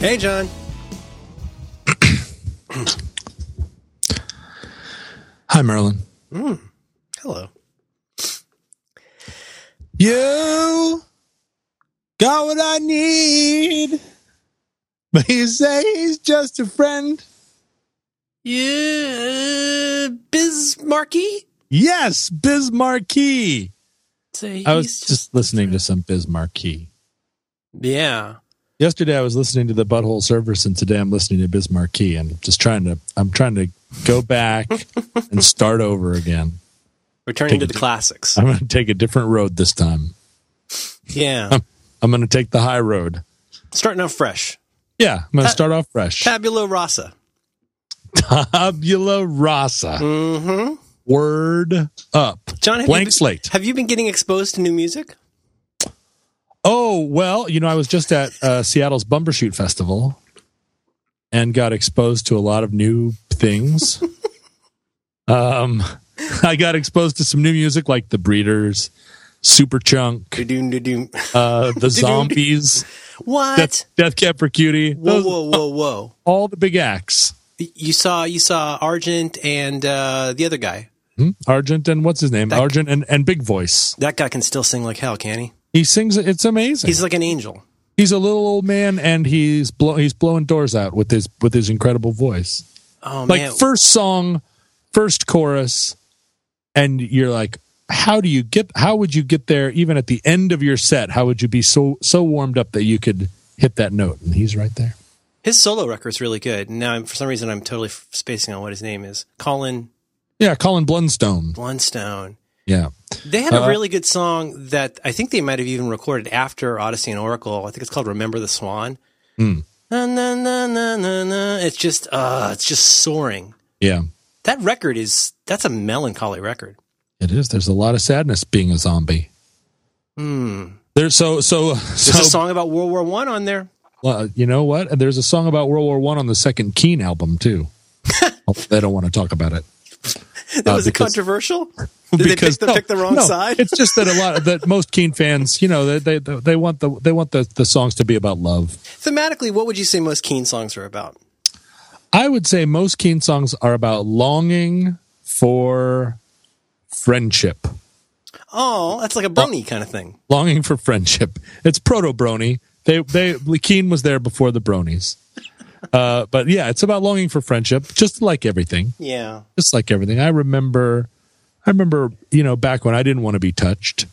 Hey, John. Hi, Merlin. Hmm. Hello. You got what I need, but you say he's just a friend. Yeah, Biz Markie. Yes, Biz Markie. Say I was just listening to some Biz Markie. Yeah. Yesterday I was listening to the Butthole Surfers, and today I'm listening to Biz Markie, and just trying to I'm trying to go back and start over again. Returning Take to the classics. I'm going to take a different road this time. Yeah. I'm going to take the high road. Starting off fresh. Yeah, I'm going to Ta- start off fresh. Tabula rasa. Tabula rasa. Mm-hmm. Word up. John, have Blank you been, slate. Have you been getting exposed to new music? Oh, well, you know, I was just at uh, Seattle's Bumbershoot Festival and got exposed to a lot of new things. um, I got exposed to some new music like The Breeders, Superchunk, Do-doom, do-doom. uh, The Zombies, What? Death, Death Cab for Cutie. whoa, Those- whoa, whoa, whoa! All the big acts. You saw you saw Argent and uh, the other guy. Hmm? Argent and what's his name? That- Argent and, and Big Voice. That guy can still sing like hell, can he? He sings. It's amazing. He's like an angel. He's a little old man, and he's blow, he's blowing doors out with his with his incredible voice. Oh Like man, first song, first chorus, and you're like, how do you get? How would you get there? Even at the end of your set, how would you be so so warmed up that you could hit that note? And he's right there. his solo record's really good. Now, I'm- for some reason, I'm totally spacing on what his name is. Colin Yeah, Colin Blunstone. Blunstone. Yeah, They had a Uh, really good song that I think they might have even recorded after Odessey and Oracle. I think it's called "Remember the Swan." Hmm. Na, na, na, na, na, na. It's just, uh, it's just soaring. yeah, That record is that's a melancholy record. it is. There's a lot of sadness being a zombie. Hmm. There's so so There's so. a song about World War One on there. Well, you know what? There's a song about World War One on the second Keen album too. they don't want to talk about it. That Uh, was it because- controversial. Did they pick the, no, pick the wrong no, side? it's just that a lot of that most Keen fans, you know, they they they want the they want the the songs to be about love. Thematically, what would you say most Keen songs are about? I would say most Keen songs are about longing for friendship, Oh, that's like a brony kind of thing. longing for friendship. It's proto brony. They they Keen was there before the bronies. Uh, but yeah, it's about longing for friendship, just like everything. Yeah. just like everything. I remember, I remember, you know, back when I didn't want to be touched.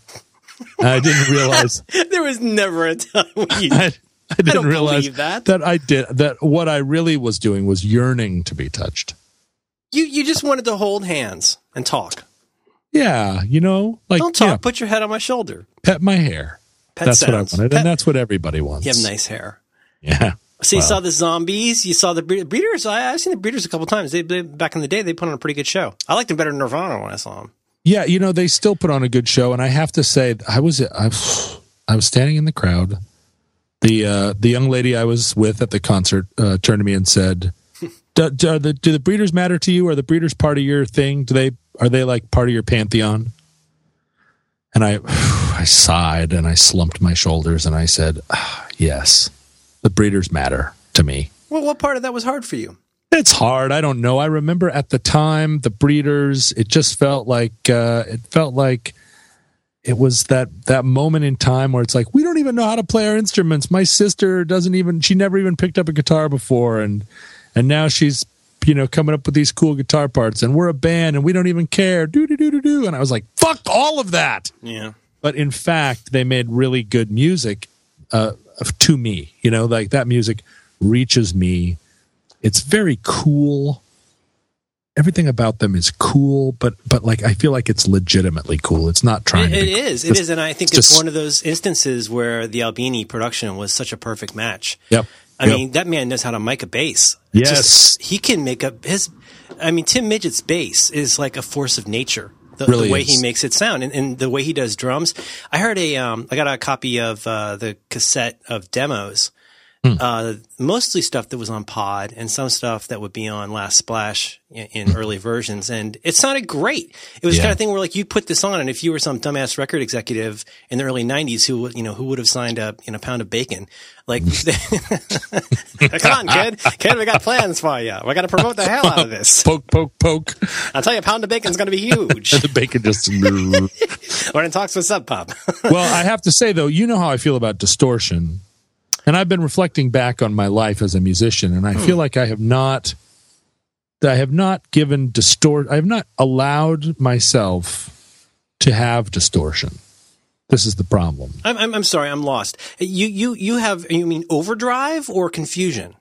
I didn't realize. There was never a time when you. I, I didn't don't realize that. that. I did that. What I really was doing was yearning to be touched. You you just wanted to hold hands and talk. Yeah, you know, like Don't talk. yeah, Put your head on my shoulder. pet my hair. Pet that's what I wanted, Pet- and that's what everybody wants. You have nice hair. Yeah, So you Wow. saw the zombies. You saw the bre- breeders. I, I've seen the breeders a couple times. They, they back in the day they put on a pretty good show. I liked them better than Nirvana when I saw them. yeah. You know, they still put on a good show, and I have to say, I was I, I was standing in the crowd. The uh, the young lady I was with at the concert uh, turned to me and said, do, do, the, "Do the breeders matter to you? Are the breeders part of your thing? Do they are they like part of your pantheon?" And I I sighed and I slumped my shoulders and I said, "Ah, "Yes, the breeders matter to me." Well, what part of that was hard for you? It's hard. I don't know. I remember at the time the breeders. It just felt like uh, it felt like it was that that moment in time where it's like we don't even know how to play our instruments. My sister doesn't even. She never even picked up a guitar before, and and now she's you know coming up with these cool guitar parts, and we're a band, and we don't even care. Do do do do do. And I was like, fuck all of that. Yeah. But in fact, they made really good music uh, to me. You know, like that music reaches me. It's very cool. Everything about them is cool, but but like I feel like it's legitimately cool. It's not trying It, to it is. It Just- and I think it's it's just- one of those instances where the Albini production was such a perfect match. Yep. I Yep. mean, that man knows how to mic a bass. Yes. Just- he can make up his. I mean, Tim Midyett's bass is like a force of nature. The, Really the way is. he makes it sound and, and the way he does drums. I heard a. Um, I got a copy of uh, the cassette of demos Uh, mostly stuff that was on Pod and some stuff that would be on Last Splash in, in early versions, and it sounded great. It was the Yeah. kind of thing where like you put this on, and if you were some dumbass record executive in the early '90s who would- you know who would have signed a you know pound of bacon, like come on, kid, kid, we got plans for you. We got to promote the hell out of this. Poke, poke, poke. I'll tell you, a pound of bacon's going to be huge. the bacon just. when it talks with Sub Pop. well, I have to say though, you know how I feel about distortion, and I've been reflecting back on my life as a musician, and I feel like I have not, I have not given distort, I have not allowed myself to have distortion. This is the problem. I'm, I'm, I'm sorry, I'm lost. You, you, you have, you mean overdrive or confusion?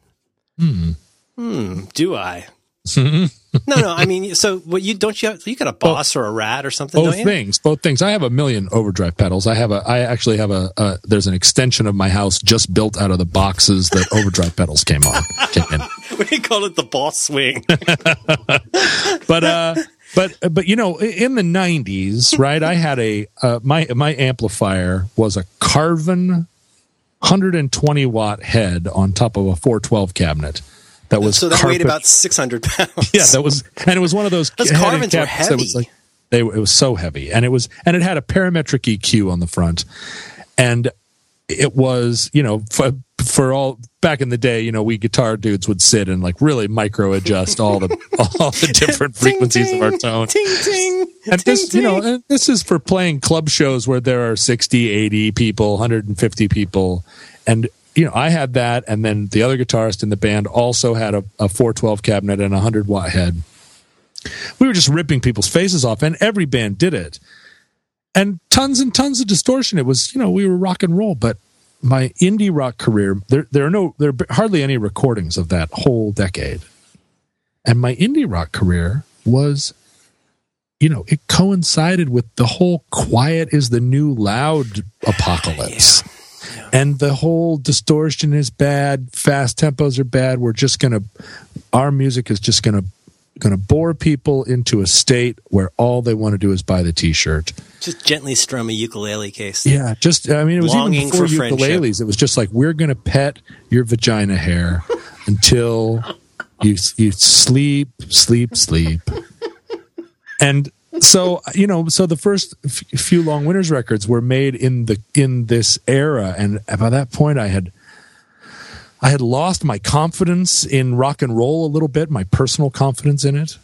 Hmm. Hmm. Do I? no, no. I mean, so what you don't you have, you got a boss or a rat or something, Both don't you? things, both things. I have a million overdrive pedals. I have a, I actually have a, uh, there's an extension of my house just built out of the boxes that overdrive pedals came on. Came in. We call it the boss swing. but uh but but you know in the 90s right i had a uh, my my amplifier was a Carvin 120 watt head on top of a 412 cabinet that was so that weighed about 600 pounds. yeah that was and it was one of those Those head Carvins were cabinets that was heavy. like they it was so heavy and it was and it had a parametric eq on the front and it was you know for, for all back in the day you know we guitar dudes would sit and like really micro adjust all the all the different frequencies of our tone Ting, ting. and ting, this you know and this is for playing club shows where there are 60 80 people 150 people and you know i had that and then the other guitarist in the band also had a, a 412 cabinet and a 100 watt head. We were just ripping people's faces off and every band did it. And tons and tons of distortion. It was you know we were rock and roll but my indie rock career there there are no there are hardly any recordings of that whole decade. And my indie rock career was you know it coincided with the whole quiet is the new loud apocalypse and the whole distortion is bad fast tempos are bad we're just gonna our music is just gonna gonna bore people into a state where all they want to do is buy the t-shirt Just gently strum a ukulele case. yeah, just I mean, it was Longing even before for friendship. ukuleles. It was just like we're gonna pet your vagina hair until you you sleep, sleep, sleep, and so you know, so the first f- few Long Winters records were made in the in this era, and by that point, I had. I had lost my confidence in rock and roll a little bit, my personal confidence in it,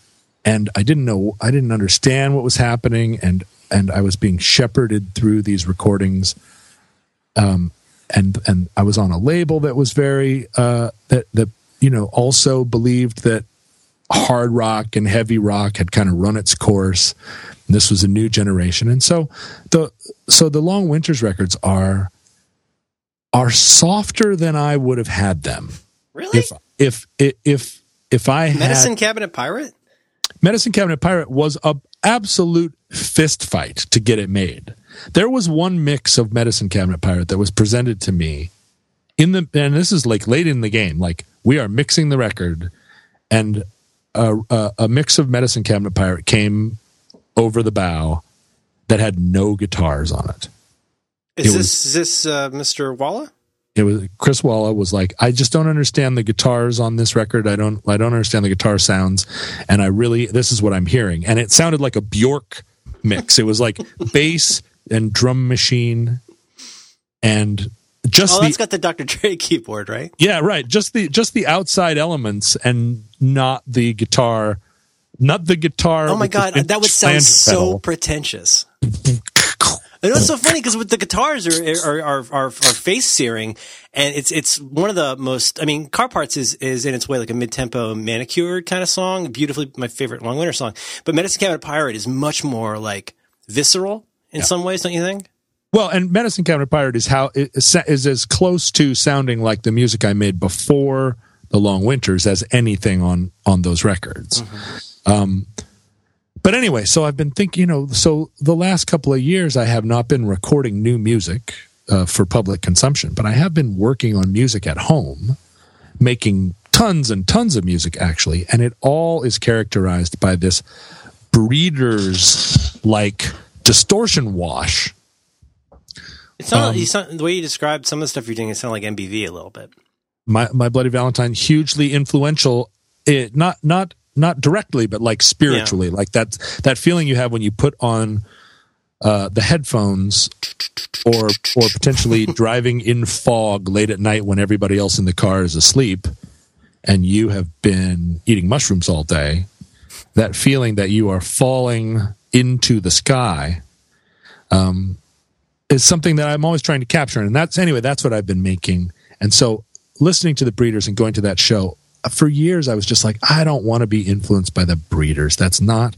and I didn't know, I didn't understand what was happening, and and I was being shepherded through these recordings. Um, and and I was on a label that was very uh, that that you know also believed that hard rock and heavy rock had kind of run its course. This was a new generation, and so the so the Long Winters records are are softer than I would have had them Really? if if if if if I had Medicine Cabinet Pirate? Medicine Cabinet Pirate was a absolute fist fight to get it made. There was one mix of Medicine Cabinet Pirate that was presented to me in the and this is like late in the game. Like we are mixing the record, and a, a, a mix of Medicine Cabinet Pirate came over the bow that had no guitars on it. Is It this was- is this uh, Mr. Walla? it was Chris Walla was like, I just don't understand the guitars on this record. I don't I don't understand the guitar sounds, and I really this is what I'm hearing, and it sounded like a Bjork mix. It was like bass and drum machine, and just Oh, the that's got the Dr. Dre keyboard, right? yeah right, just the just the outside elements and not the guitar, not the guitar. Oh my god, that would sound so pretentious. Know it's so funny because with the guitars are are, are are are face searing, and it's it's one of the most. I mean, Car Parts is is in its way like a mid tempo manicured kind of song, beautifully my favorite Long Winter song. But Medicine Cabinet Pirate is much more like visceral in some ways, don't you think? Well, and Medicine Cabinet Pirate is how is, is as close to sounding like the music I made before the Long Winters as anything on on those records. Um, but anyway, so I've been thinking, you know, so the last couple of years I have not been recording new music uh, for public consumption, but I have been working on music at home, making tons and tons of music actually, and it all is characterized by this breeders like distortion wash. It's not, Um, sound, the way you described some of the stuff you're doing. It sounded like MBV a little bit. My my bloody valentine hugely influential it not not not directly but like spiritually. Yeah. like that that feeling you have when you put on uh, the headphones or or potentially driving in fog late at night when everybody else in the car is asleep and you have been eating mushrooms all day that feeling that you are falling into the sky um, is something that I'm always trying to capture. And that's anyway that's what I've been making. And so listening to the breeders and going to that show for years I was just like I don't want to be influenced by the breeders. That's not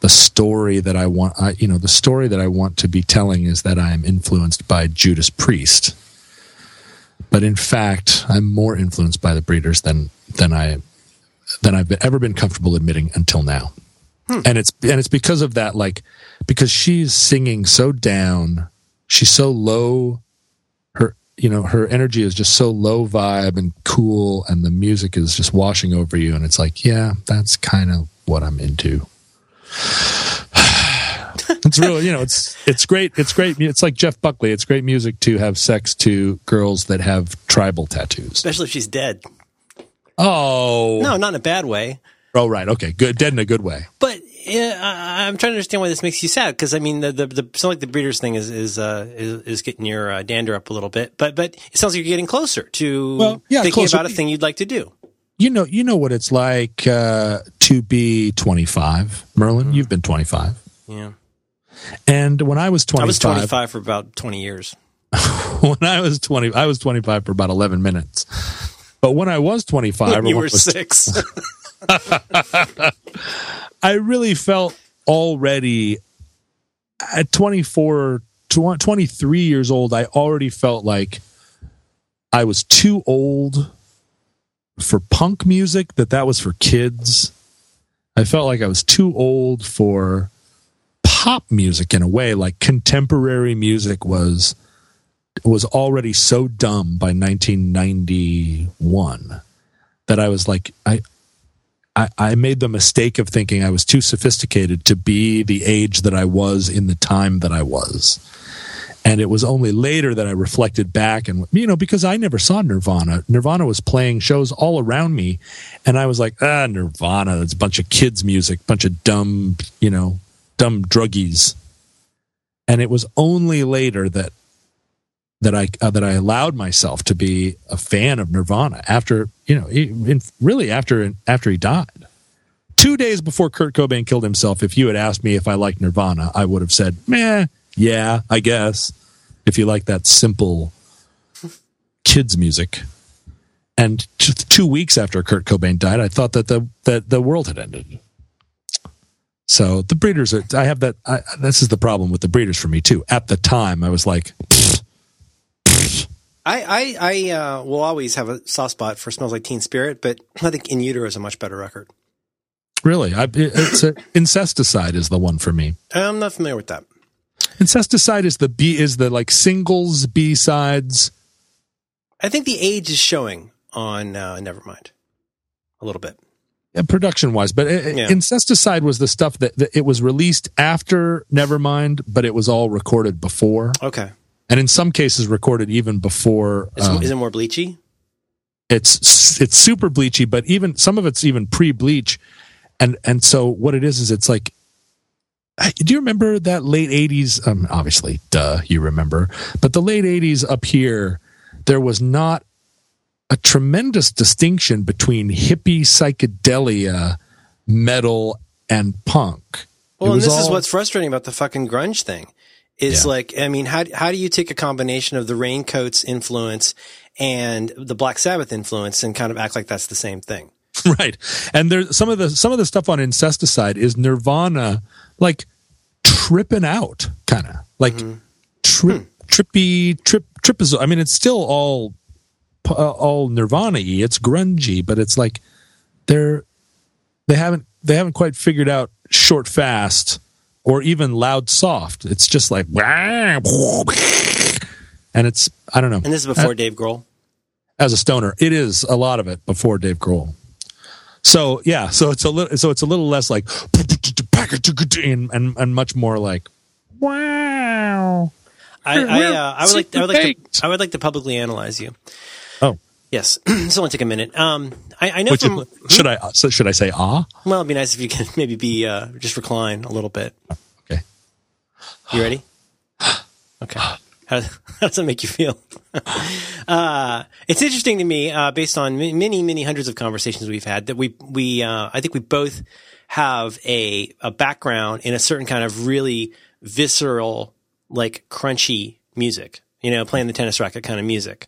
the story that I want I, you know the story that I want to be telling is that I am influenced by Judas Priest. But in fact I'm more influenced by the breeders than than I than I've been, ever been comfortable admitting until now. Hmm. and it's and it's because of that like because she's singing so down she's so low you know her energy is just so low vibe and cool and the music is just washing over you and it's like yeah that's kind of what i'm into. It's really you know it's it's great it's great it's like jeff buckley it's great music to have sex to girls that have tribal tattoos. Especially if she's dead. Oh. No not in a bad way oh right okay good dead in a good way but yeah, I, am trying to understand why this makes you sad because I mean the the, the sound like the breeders thing is is uh, is, is, getting your uh, dander up a little bit, but but it sounds like you're getting closer to well, yeah, thinking closer. about a thing you'd like to do. You know, you know what it's like uh, to be 25, Merlin. Mm. You've been 25. Yeah. And when I was 25, I was 25 for about 20 years. when I was 20, I was 25 for about 11 minutes. But when I was 25, you were was, six. I really felt already at 24, 23 years old, I already felt like I was too old for punk music, that that was for kids. I felt like I was too old for pop music in a way, like contemporary music was was already so dumb by 1991 that I was like, I I, I made the mistake of thinking I was too sophisticated to be the age that I was in the time that I was. And it was only later that I reflected back and, you know, because I never saw Nirvana. Nirvana was playing shows all around me. And I was like, ah, Nirvana, that's a bunch of kids' music, bunch of dumb, you know, dumb druggies. And it was only later that that I uh, that I allowed myself to be a fan of Nirvana after you know in, really after after he died. Two days before Kurt Cobain killed himself, if you had asked me if I liked Nirvana, I would have said, "Meh, yeah, I guess." If you like that simple kids music, and two weeks after Kurt Cobain died, I thought that the that the world had ended. So the breeders are. I have that. I, this is the problem with the breeders for me too. At the time, I was like, I I, I uh, will always have a soft spot for "Smells Like Teen Spirit," but I think "In Utero" is a much better record. Really, I, it's a, "Incesticide" is the one for me. I'm not familiar with that. "Incesticide" is the B is the like singles B sides. I think the age is showing on uh, Nevermind a little bit. Yeah, production wise, but it, yeah. Incesticide was the stuff that, that it was released after Nevermind, but it was all recorded before. Okay and in some cases recorded even before. Um, is it more bleachy? It's it's super bleachy, but even some of it's even pre-bleach, and and so what it is is it's like. Do you remember that late '80s? Um, obviously, duh, you remember. But the late '80s up here, there was not a tremendous distinction between hippie psychedelia, metal, and punk. Well, and this all, is what's frustrating about the fucking grunge thing is yeah. like, I mean, how, how do you take a combination of the Raincoats influence and the Black Sabbath influence and kind of act like that's the same thing? Right. And there's some of the, some of the stuff on Incesticide is Nirvana, like tripping out kind of like mm-hmm. trip, hmm. trippy, trip, I mean, it's still all, uh, all Nirvana y. It's grungy, but it's like they're, they haven't, they haven't quite figured out short fast or even loud soft. It's just like, and it's I don't know. And this is before uh, Dave Grohl. As a stoner, it is a lot of it before Dave Grohl. So yeah, so it's a little, so it's a little less like, and and, and much more like, wow. I I, uh, I would like I would like to, I would like to publicly analyze you. Oh, Yes, this only take a minute. Um, I, I know Which from. is, should I should I say ah? Well, it'd be nice if you could maybe be uh, just recline a little bit. Okay. You ready? Okay. How, how does that make you feel? uh, it's interesting to me, uh, based on many, many hundreds of conversations we've had, that we, we, uh, I think we both have a, a background in a certain kind of really visceral, like crunchy music, you know, playing the tennis racket kind of music.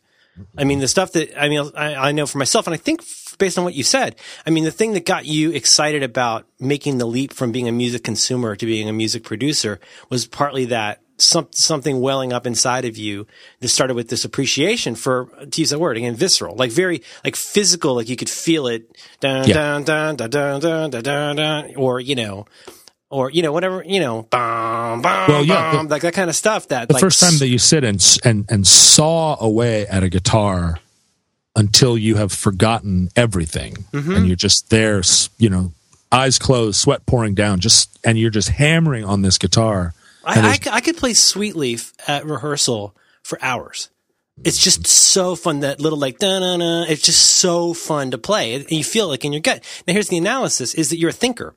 I mean, the stuff that, I mean, I, I know for myself, and I think based on what you said, I mean, the thing that got you excited about making the leap from being a music consumer to being a music producer was partly that some, something welling up inside of you that started with this appreciation for, to use that word again, visceral, like very, like physical, like you could feel it, dun, Yeah. dun, dun, dun, dun, dun, dun, dun, dun, or, you know, or, you know, whatever, you know, bum, bum, Well, yeah, bum, the- like that kind of stuff that, The like, first time that you sit and and and saw away at a guitar until you have forgotten everything Mm-hmm. and you're just there, you know, eyes closed, sweat pouring down, just and you're just hammering on this guitar. I, I, I could play Sweet Leaf at rehearsal for hours. It's just so fun. That little like da na na. It's just so fun to play, and you feel like in your gut. Now, here's the analysis: is that you're a thinker.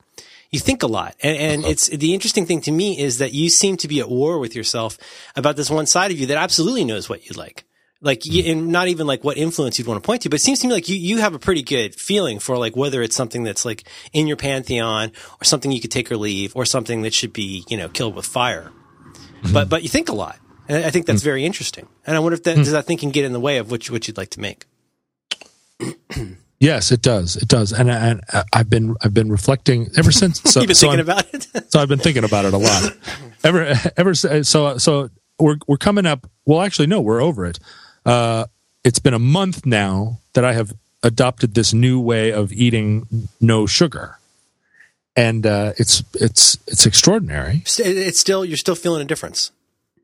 You think a lot, and, and it's the interesting thing to me is that you seem to be at war with yourself about this one side of you that absolutely knows what you'd like. Like, you, and not even like what influence you'd want to point to, but it seems to me like you, you have a pretty good feeling for like whether it's something that's like in your pantheon or something you could take or leave or something that should be, you know, killed with fire mm-hmm. but but you think a lot, and I think that's mm. very interesting. And I wonder if that mm. does that thinking get in the way of which what you'd like to make. Yes, it does. It does. And, and uh, I've been I've been reflecting ever since. So, You've been so thinking I'm- about it. so I've been thinking about it a lot. Ever, ever so so we're we're coming up. Well, actually, no, we're over it. Uh, it's been a month now that I have adopted this new way of eating no sugar, and uh, it's it's it's extraordinary. It's still you're still feeling a difference.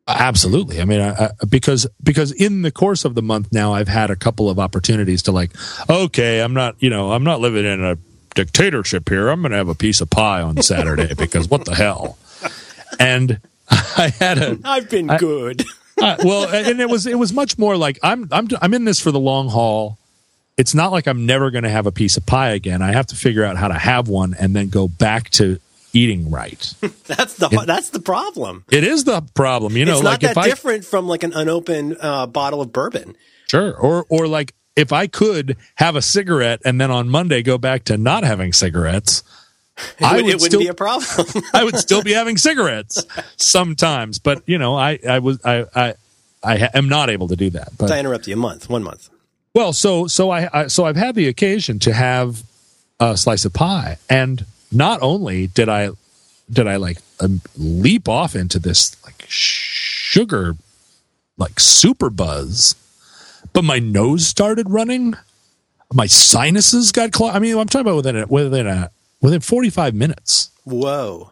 Absolutely. I mean, I, I, because because in the course of the month now, I've had a couple of opportunities to like, okay, I'm not, you know, I'm not living in a dictatorship here. I'm going to have a piece of pie on Saturday because what the hell? And I had a I've been good. Uh, well, and it was it was much more like I'm I'm I'm in this for the long haul. It's not like I'm never going to have a piece of pie again. I have to figure out how to have one and then go back to eating right. That's the that's the problem. it is the problem, you know. it's like not that I different from like an unopened uh, bottle of bourbon. Sure. Or or like if I could have a cigarette and then on Monday go back to not having cigarettes, It, I would, would it still be a problem. I would still be having cigarettes sometimes. But you know, I I was I I I am not able to do that. But I interrupt you a month, one month. well, so so I, I so I've had the occasion to have a slice of pie, and not only did I did I like um, leap off into this like sugar like super buzz, but my nose started running, my sinuses got clogged. I mean, I'm talking about within a, within a within 45 minutes, Whoa.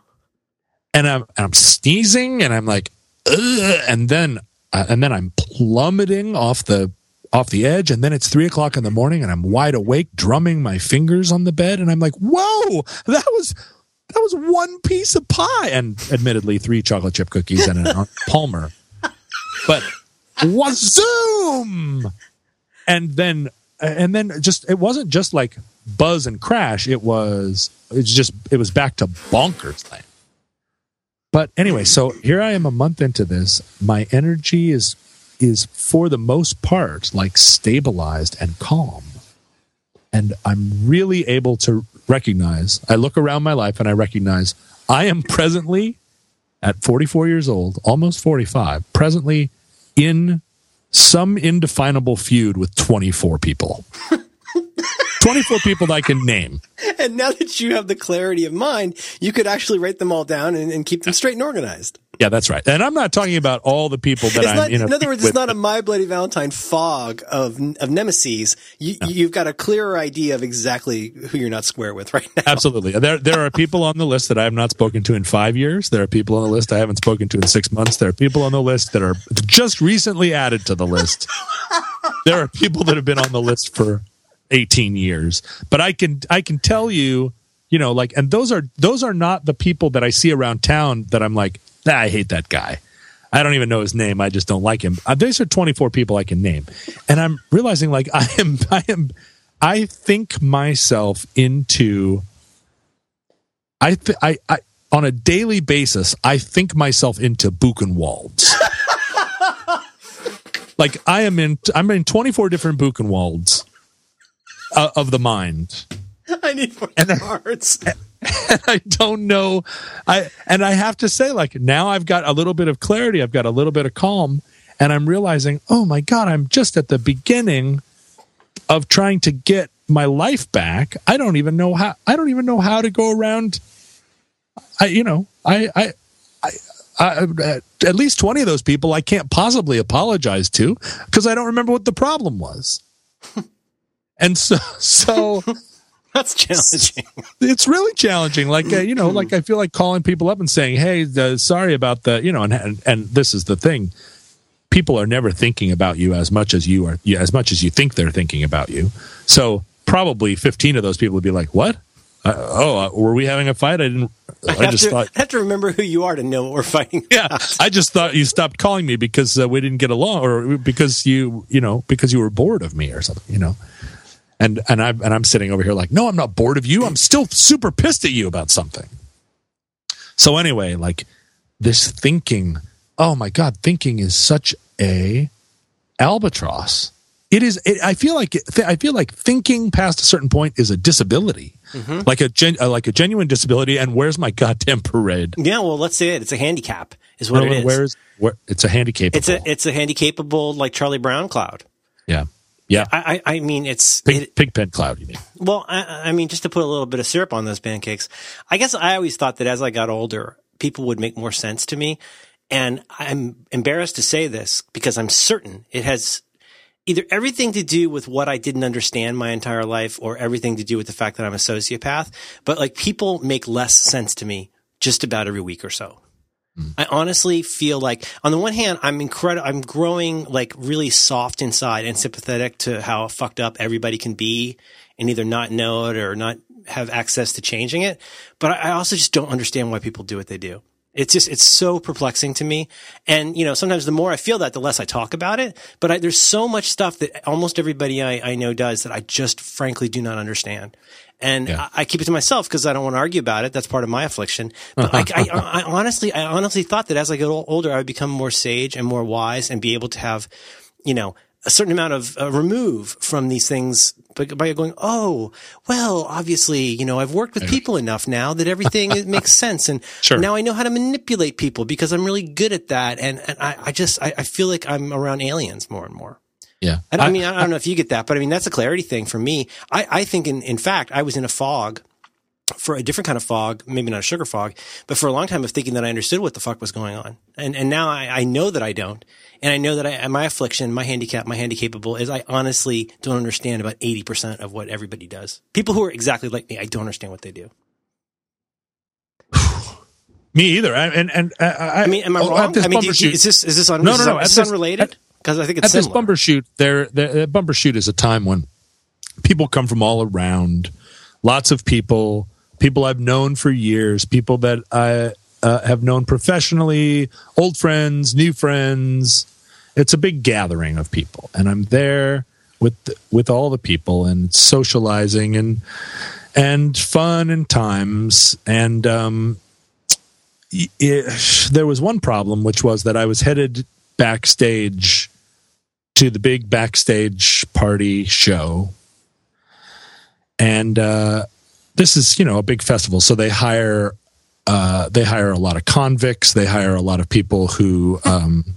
and I'm and I'm sneezing, and I'm like, Ugh, and then uh, and then I'm plummeting off the off the edge, and then it's three o'clock in the morning, and I'm wide awake, drumming my fingers on the bed, and I'm like, whoa, that was. That was one piece of pie, and admittedly, three chocolate chip cookies and an Palmer. But wazoom, and then and then just it wasn't just like buzz and crash. It was it's just it was back to bonkers land. But anyway, so here I am a month into this. My energy is is for the most part like stabilized and calm. And I'm really able to recognize, I look around my life and I recognize I am presently at 44 years old, almost 45, presently in some indefinable feud with 24 people. 24 people that I can name. And now that you have the clarity of mind, you could actually write them all down and, and keep them straight and organized. Yeah, that's right. And I'm not talking about all the people that It's I'm not, in, a in other words, with. it's not a My Bloody Valentine fog of of nemesis. You, You've got a clearer idea of exactly who you're not square with right now. Absolutely. There there are people on the list that I have not spoken to in five years. There are people on the list I haven't spoken to in six months. There are people on the list that are just recently added to the list. there are people that have been on the list for 18 years. But I can I can tell you, you know, like and those are those are not the people that I see around town that I'm like, ah, I hate that guy. I don't even know his name. I just don't like him. Uh, these are 24 people I can name, and I'm realizing like I am, I am, I think myself into. I, th- I, I on a daily basis, I think myself into Buchenwalds. like I am in, I'm in 24 different Buchenwalds uh, of the mind. I need more And cards. and I don't know. I and I have to say, like now I've got a little bit of clarity. I've got a little bit of calm, and I'm realizing, oh my god, I'm just at the beginning of trying to get my life back. I don't even know how. I don't even know how to go around. I, you know, I, I, I, I at least twenty of those people I can't possibly apologize to because I don't remember what the problem was. and so, so That's challenging. it's really challenging. Like uh, you know, like I feel like calling people up and saying, "Hey, uh, sorry about the," you know, and, and and this is the thing: people are never thinking about you as much as you are, as much as you think they're thinking about you. So probably fifteen of those people would be like, "What? Uh, oh, uh, were we having a fight? I didn't. I, I just to, thought." I have to remember who you are to know what we're fighting. Yeah, I just thought you stopped calling me because uh, we didn't get along, or because you, you know, because you were bored of me or something, you know. And and I and I'm sitting over here like, no, I'm not bored of you. I'm still super pissed at you about something. So anyway, like this thinking, oh my god, thinking is such a albatross. It is. It, I feel like I feel like thinking past a certain point is a disability, like a gen, uh, like a genuine disability. And where's my goddamn parade? Yeah, well, let's say it. It's a handicap, is what it is. Where's where? It's a handicap. it's a it's a handicapable like Charlie Brown cloud. yeah, yeah. I I, I mean, it's Pig, it, pig pen cloud. You mean? well, I, I mean, just to put a little bit of syrup on those pancakes. I guess I always thought that as I got older, people would make more sense to me, and I'm embarrassed to say this because I'm certain it has either everything to do with what I didn't understand my entire life or everything to do with the fact that I'm a sociopath. But like people make less sense to me just about every week or so. I honestly feel like on the one hand, I'm incredible. I'm growing like really soft inside and sympathetic to how fucked up everybody can be and either not know it or not have access to changing it. But I also just don't understand why people do what they do. It's just, it's so perplexing to me. And, you know, sometimes the more I feel that, the less I talk about it. But I, there's so much stuff that almost everybody I, I know does that I just frankly do not understand. And Yeah. I, I keep it to myself because I don't want to argue about it. That's part of my affliction. But I, I, I honestly, I honestly thought that as I get older, I would become more sage and more wise and be able to have, you know, a certain amount of uh, remove from these things by, by going, oh, well, obviously, you know, I've worked with people enough now that everything it makes sense. And Sure. now I know how to manipulate people because I'm really good at that. And, and I, I just, I, I feel like I'm around aliens more and more. Yeah. I, I mean, I, don't know if you get that, but I mean, that's a clarity thing for me. I, I think in, in fact, I was in a fog for a different kind of fog, maybe not a sugar fog, but for a long time of thinking that I understood what the fuck was going on. And, and now I, I know that I don't. And I know that I, my affliction, my handicap, my handicapable is I honestly don't understand about 80% of what everybody does. People who are exactly like me, I don't understand what they do. Me either. I, and and uh, I, I mean, am I oh, wrong? I mean, you, shoot, is this, is this, un, No, no, no, is this this- unrelated? Because I think it's at this similar. Bumbershoot, there, the, the Bumbershoot is a time when people come from all around. Lots of people, people I've known for years, people that I uh, have known professionally, old friends, new friends. It's a big gathering of people, and I'm there with with all the people and socializing and and fun and times and um, it, there was one problem, which was that I was headed backstage to the big backstage party show. And uh, this is, you know, a big festival. So they hire uh, they hire a lot of convicts. They hire a lot of people who um,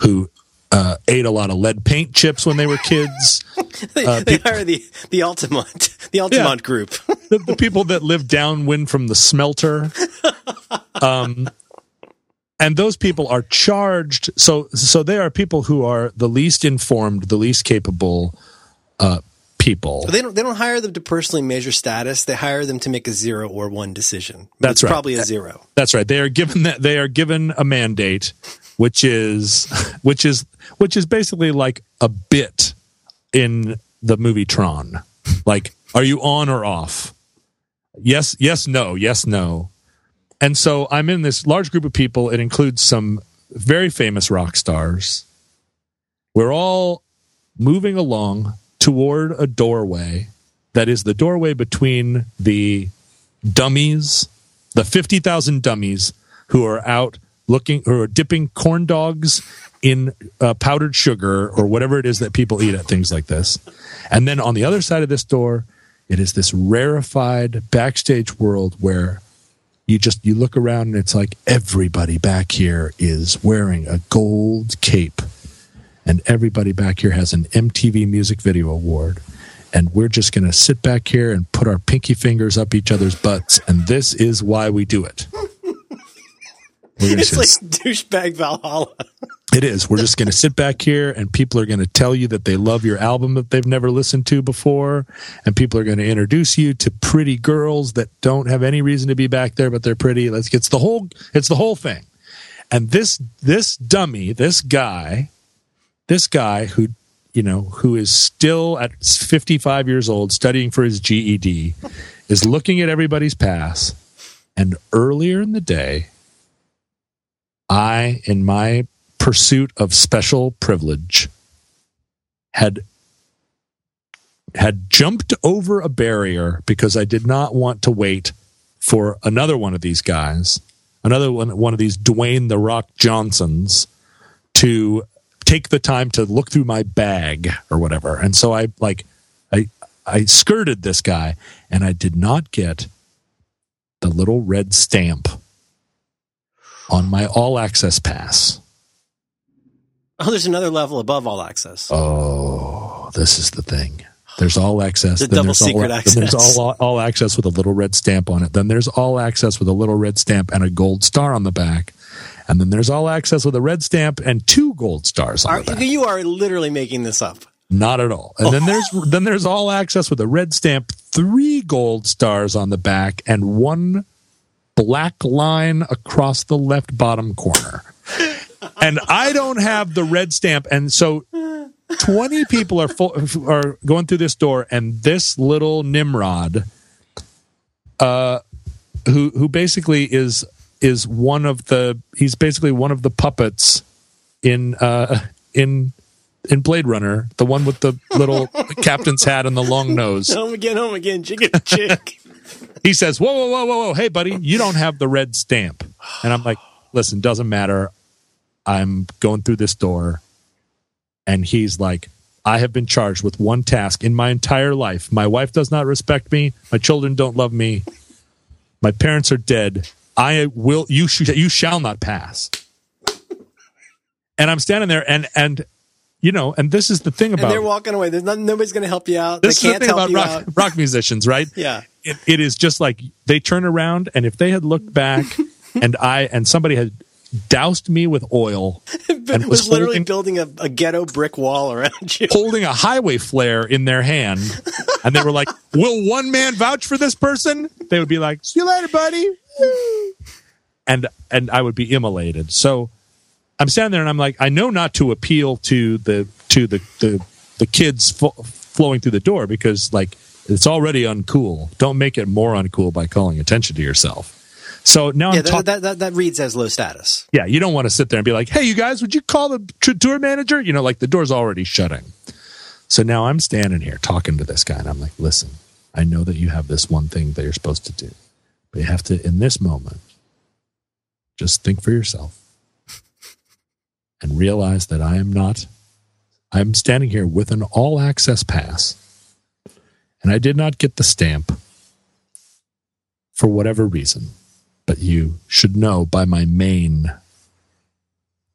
who uh, ate a lot of lead paint chips when they were kids. they, uh, they hire the, the Altamont, the Altamont group. the, the people that live downwind from the smelter. Um, and those people are charged. So, so they are people who are the least informed, the least capable uh, people. They don't. They don't hire them to personally measure status. They hire them to make a zero or one decision. That's it's right. Probably a zero. That's right. They are given that they are given a mandate, which is which is which is basically like a bit in the movie Tron. Like, are you on or off? Yes, yes, no, yes, no. And so I'm in this large group of people. It includes some very famous rock stars. We're all moving along toward a doorway that is the doorway between the dummies, the 50,000 dummies who are out looking who are dipping corn dogs in uh, powdered sugar or whatever it is that people eat at things like this. And then on the other side of this door, it is this rarefied backstage world where you just you look around and it's like everybody back here is wearing a gold cape and everybody back here has an MTV Music Video Award and we're just going to sit back here and put our pinky fingers up each other's butts and this is why we do it. It's like douchebag Valhalla. It is. We're just going to sit back here and people are going to tell you that they love your album that they've never listened to before. And people are going to introduce you to pretty girls that don't have any reason to be back there, but they're pretty. Let's get the whole, it's the whole thing. And this, this dummy, this guy, this guy who, you know, who is still at 55 years old studying for his GED is looking at everybody's pass. And earlier in the day, I, in my pursuit of special privilege had had jumped over a barrier because I did not want to wait for another one of these guys, another one one of these Dwayne the Rock Johnsons to take the time to look through my bag or whatever. And so I like I I skirted this guy and I did not get the little red stamp on my all access pass. Oh, there's another level above all access. Oh, this is the thing. There's all access. The double secret all, access. Then there's all, all access with a little red stamp on it. Then there's all access with a little red stamp and a gold star on the back. And then there's all access with a red stamp and two gold stars on Are, the back. you are literally making this up. Not at all. And then there's then there's all access with a red stamp, three gold stars on the back, and one black line across the left bottom corner. And I don't have the red stamp, and so 20 people are full, are going through this door, and this little Nimrod, uh, who who basically is is one of the he's basically one of the puppets in uh in in Blade Runner, the one with the little captain's hat and the long nose. Home again, home again, chicken chick. He says, "Whoa, whoa, whoa, whoa, whoa! Hey, buddy, you don't have the red stamp." And I'm like, "Listen, doesn't matter. I'm going through this door." And he's like, "I have been charged with one task in my entire life. My wife does not respect me. My children don't love me. My parents are dead. I will. You sh- you shall not pass." And I'm standing there, and and you know, and this is the thing about and they're walking away. There's nothing, nobody's going to help you out. this they is the thing about rock, rock musicians, right? Yeah. It, it is just like they turn around, and if they had looked back, and I and somebody had doused me with oil and it was literally building a, a ghetto brick wall around you. holding a highway flare in their hand, and they were like, "Will one man vouch for this person?" They would be like, "See you later, buddy," and and I would be immolated. So I'm standing there, and I'm like, I know not to appeal to the to the the, the kids fo- flowing through the door because like it's already uncool. Don't make it more uncool by calling attention to yourself. So now Yeah, I'm talking. that, that, that, that reads as low status. Yeah, you don't want to sit there and be like, "Hey, you guys, would you call the tour manager?" You know, like the door's already shutting. So now I'm standing here talking to this guy, and I'm like, "Listen, I know that you have this one thing that you're supposed to do, but you have to, in this moment, just think for yourself and realize that I am not. I'm standing here with an all access pass, and I did not get the stamp for whatever reason." but you should know by my mane,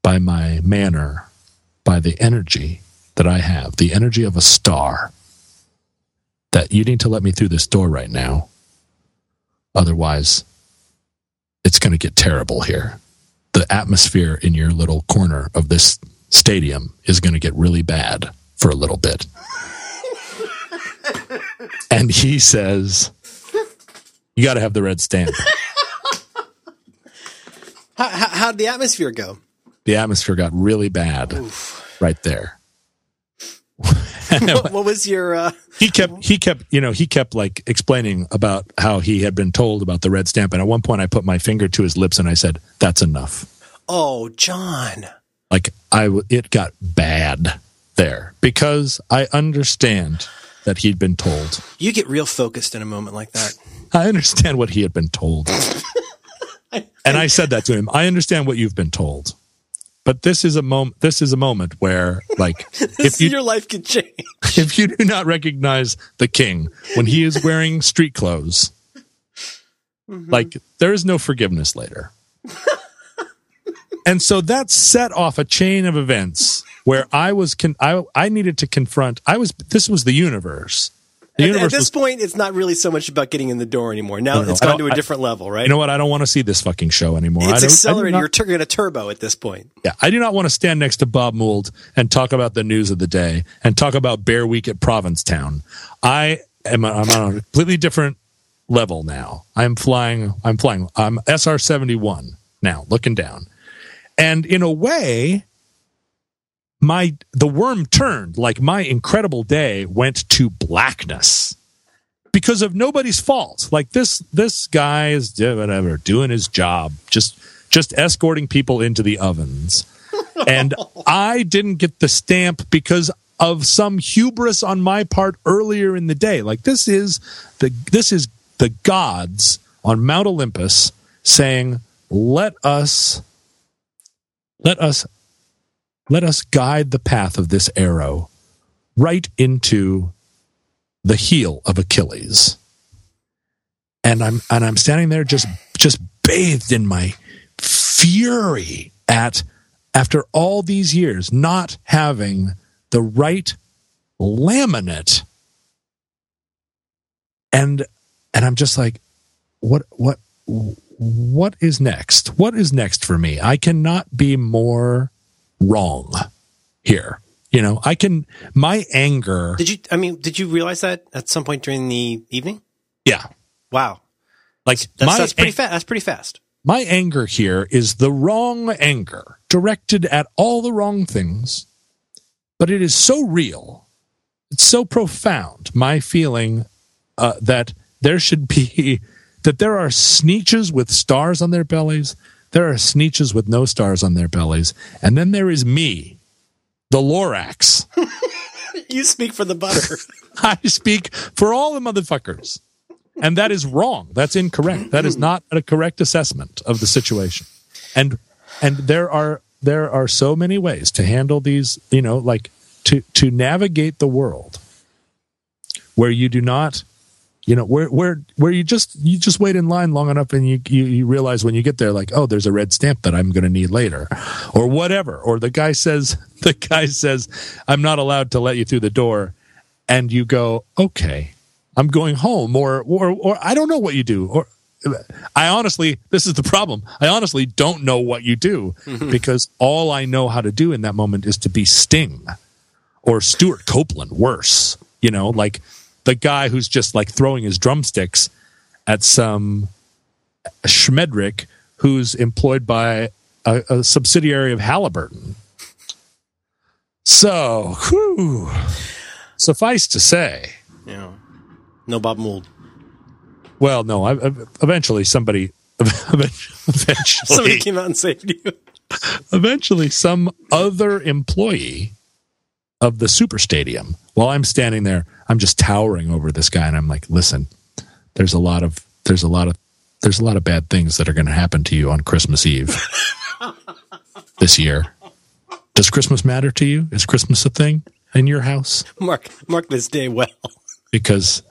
by my manner, by the energy that I have, the energy of a star, that you need to let me through this door right now. Otherwise, it's going to get terrible here. The atmosphere in your little corner of this stadium is going to get really bad for a little bit. and he says, You got to have the red stamp. How, how, how'd the atmosphere go? the atmosphere got really bad right there. What, what was your? Uh, He kept he kept you know he kept like explaining about how he had been told about the red stamp, and at one point I put my finger to his lips and I said, "That's enough." Oh, John. Like I, it got bad there because I understand that he'd been told. You get real focused in a moment like that. I understand what he had been told. and I said that to him. I understand what you've been told. But this is a moment this is a moment where like if you Your life can change. if you do not recognize the king when he is wearing street clothes, mm-hmm. like there is no forgiveness later. and so that set off a chain of events where I was con- I I needed to confront I was this was the universe. At, at this was, point, it's not really so much about getting in the door anymore. Now No, it's I gone to a different level, right? you know what? I don't want to see this fucking show anymore. I it's I not- You're tur- a turbo at this point. Yeah, I do not want to stand next to Bob Mould and talk about the news of the day and talk about Bear Week at Provincetown. I am I'm on a completely different level now. I'm flying. I'm flying. I'm SR seventy one now, looking down, and in a way, my the worm turned. Like my incredible day went to blackness because of nobody's fault. Like this this guy is do- whatever doing his job, just just escorting people into the ovens. And I didn't get the stamp because of some hubris on my part earlier in the day. Like this is the this is the gods on Mount Olympus saying, "Let us let us let us guide the path of this arrow right into the heel of Achilles. And I'm and I'm standing there just just bathed in my fury at after all these years not having the right laminate. And and I'm just like what what what is next? What is next for me? I cannot be more wrong here. You know, I can my anger Did you? I mean, did you realize that at some point during the evening? yeah. Wow, Like that's, my that's pretty fast. That's pretty fast. my anger here is the wrong anger directed at all the wrong things but it is so real it's so profound my feeling uh, that there should be that there are Sneetches with stars on their bellies there are Sneetches with no stars on their bellies and then there is me the lorax You speak for the butter. I speak for all the motherfuckers. And that is wrong. That's incorrect. That is not a correct assessment of the situation. And and there are there are so many ways to handle these, you know, like to to navigate the world where you do not you know where where where you just you just wait in line long enough and you you, you realize when you get there like oh there's a red stamp that i'm going to need later or whatever. Or the guy says the guy says i'm not allowed to let you through the door. And you go okay i'm going home. Or or or i don't know what you do. Or i honestly this is the problem. I honestly don't know what you do mm-hmm. because all i know how to do in that moment is to be sting or Stewart Copeland, worse. You know, like the guy who's just like throwing his drumsticks at some Schmedrick who's employed by a, a subsidiary of Halliburton. So, whew, suffice to say, Yeah. No Bob Mould. well, no, I, I, eventually somebody, Somebody came out and saved you. eventually some other employee of the super stadium. While i'm standing there i'm just towering over this guy and i'm like listen there's a lot of there's a lot of there's a lot of bad things that are going to happen to you on christmas eve this year. Does christmas matter to you? Is christmas a thing in your house? Mark, mark this day well. because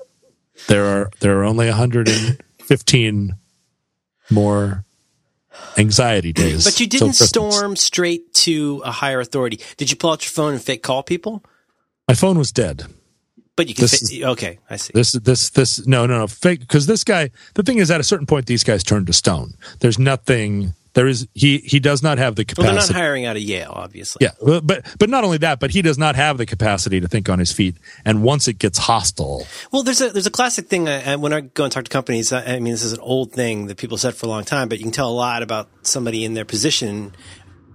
there are there are only 115 more anxiety days But you didn't storm straight to a higher authority. Did you pull out your phone and fake call people? my phone was dead But you can. This Fa- okay, I see. This this this no no no fake because this guy the thing is at a certain point these guys turn to stone. There's nothing there is he he does not have the Well, they're not hiring out of Yale, obviously. yeah, but but not only that, but he does not have the capacity to think on his feet. And once it gets hostile, Well, there's a there's a classic thing uh, uh, when I go and talk to companies. I I mean, this is an old thing that people said for a long time, but you can tell a lot about somebody in their position,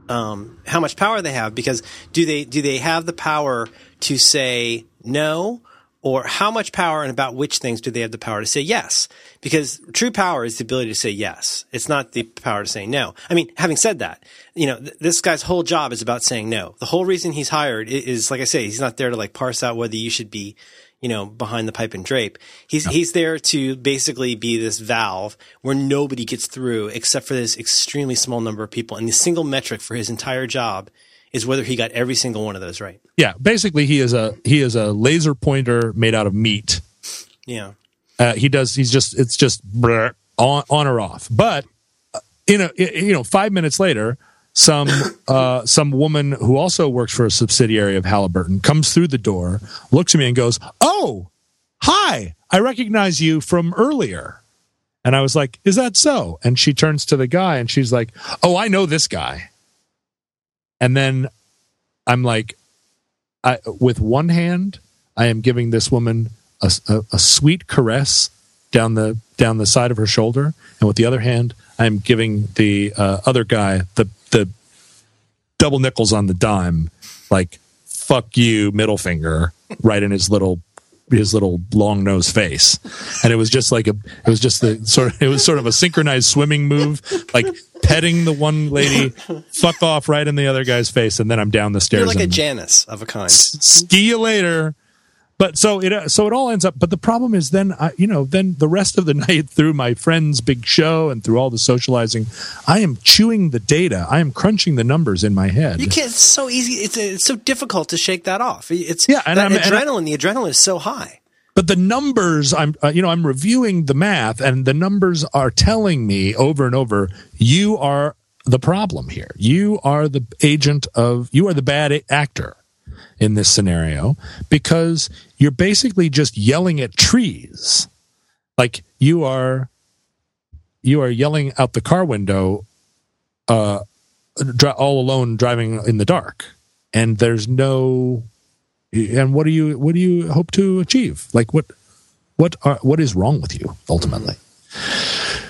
um, how much power they have. Because do they do they have the power to say no, or how much power and about which things do they have the power to say yes? Because true power is the ability to say yes. It's not the power to say no. I mean, having said that, you know, th- this guy's whole job is about saying no. The whole reason he's hired is, is, like I say, he's not there to like parse out whether you should be, you know, behind the pipe and drape. He's, no. he's there to basically be this valve where nobody gets through except for this extremely small number of people. And the single metric for his entire job is whether he got every single one of those right. Yeah, basically he is a he is a laser pointer made out of meat. Yeah. Uh, he does. He's just. It's just on on or off. But you know, you know, five minutes later, some uh, some woman who also works for a subsidiary of Halliburton comes through the door, looks at me, and goes, "Oh, hi! I recognize you from earlier." And I was like, "Is that so?" And she turns to the guy, and she's like, "Oh, I know this guy." And then I'm like, I, with one hand, I am giving this woman a, a, a, sweet caress down the down the side of her shoulder, and with the other hand, I am giving the uh, other guy the the double nickels on the dime, like "fuck you" middle finger right in his little his little long nose face, and it was just like a it was just the sort of it was sort of a synchronized swimming move, like petting the one lady, fuck off right in the other guy's face, and then I'm down the stairs. You're like a Janus of a kind. S- ski you later. But so it so it all ends up. But the problem is then I, you know then the rest of the night through my friend's big show and through all the socializing, I am chewing the data. I am crunching the numbers in my head. You can't. It's so easy. It's it's so difficult to shake that off. It's yeah. And I'm, adrenaline. And I, the adrenaline is so high but the numbers i'm uh, you know i'm reviewing the math and the numbers are telling me over and over you are the problem here you are the agent of you are the bad actor in this scenario because you're basically just yelling at trees. Like you are you are yelling out the car window uh all alone driving in the dark. And there's no and what do you what do you hope to achieve? Like what what are what is wrong with you ultimately?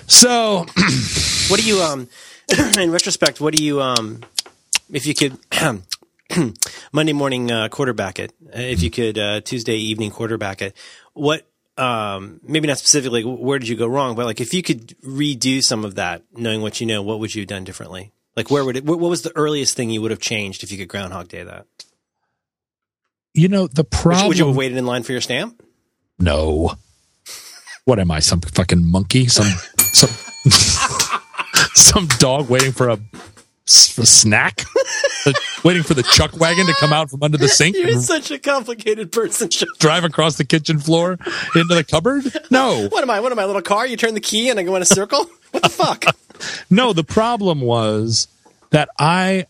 So what do you um in retrospect what do you um if you could monday morning uh, quarterback it if you could uh, tuesday evening quarterback it what um maybe not specifically where did you go wrong but like if you could redo some of that knowing what you know what would you have done differently like where would it what was the earliest thing you would have changed if you could groundhog day that you know the problem. Would you, would you have waited in line for your stamp? No. What am I? Some fucking monkey? Some some some dog waiting for a, a snack? waiting for the chuck wagon to come out from under the sink? You're such a complicated person. Drive across the kitchen floor into the cupboard? No. What am I? What am I? Little car? You turn the key and I go in a circle? What the fuck? no, the problem was that I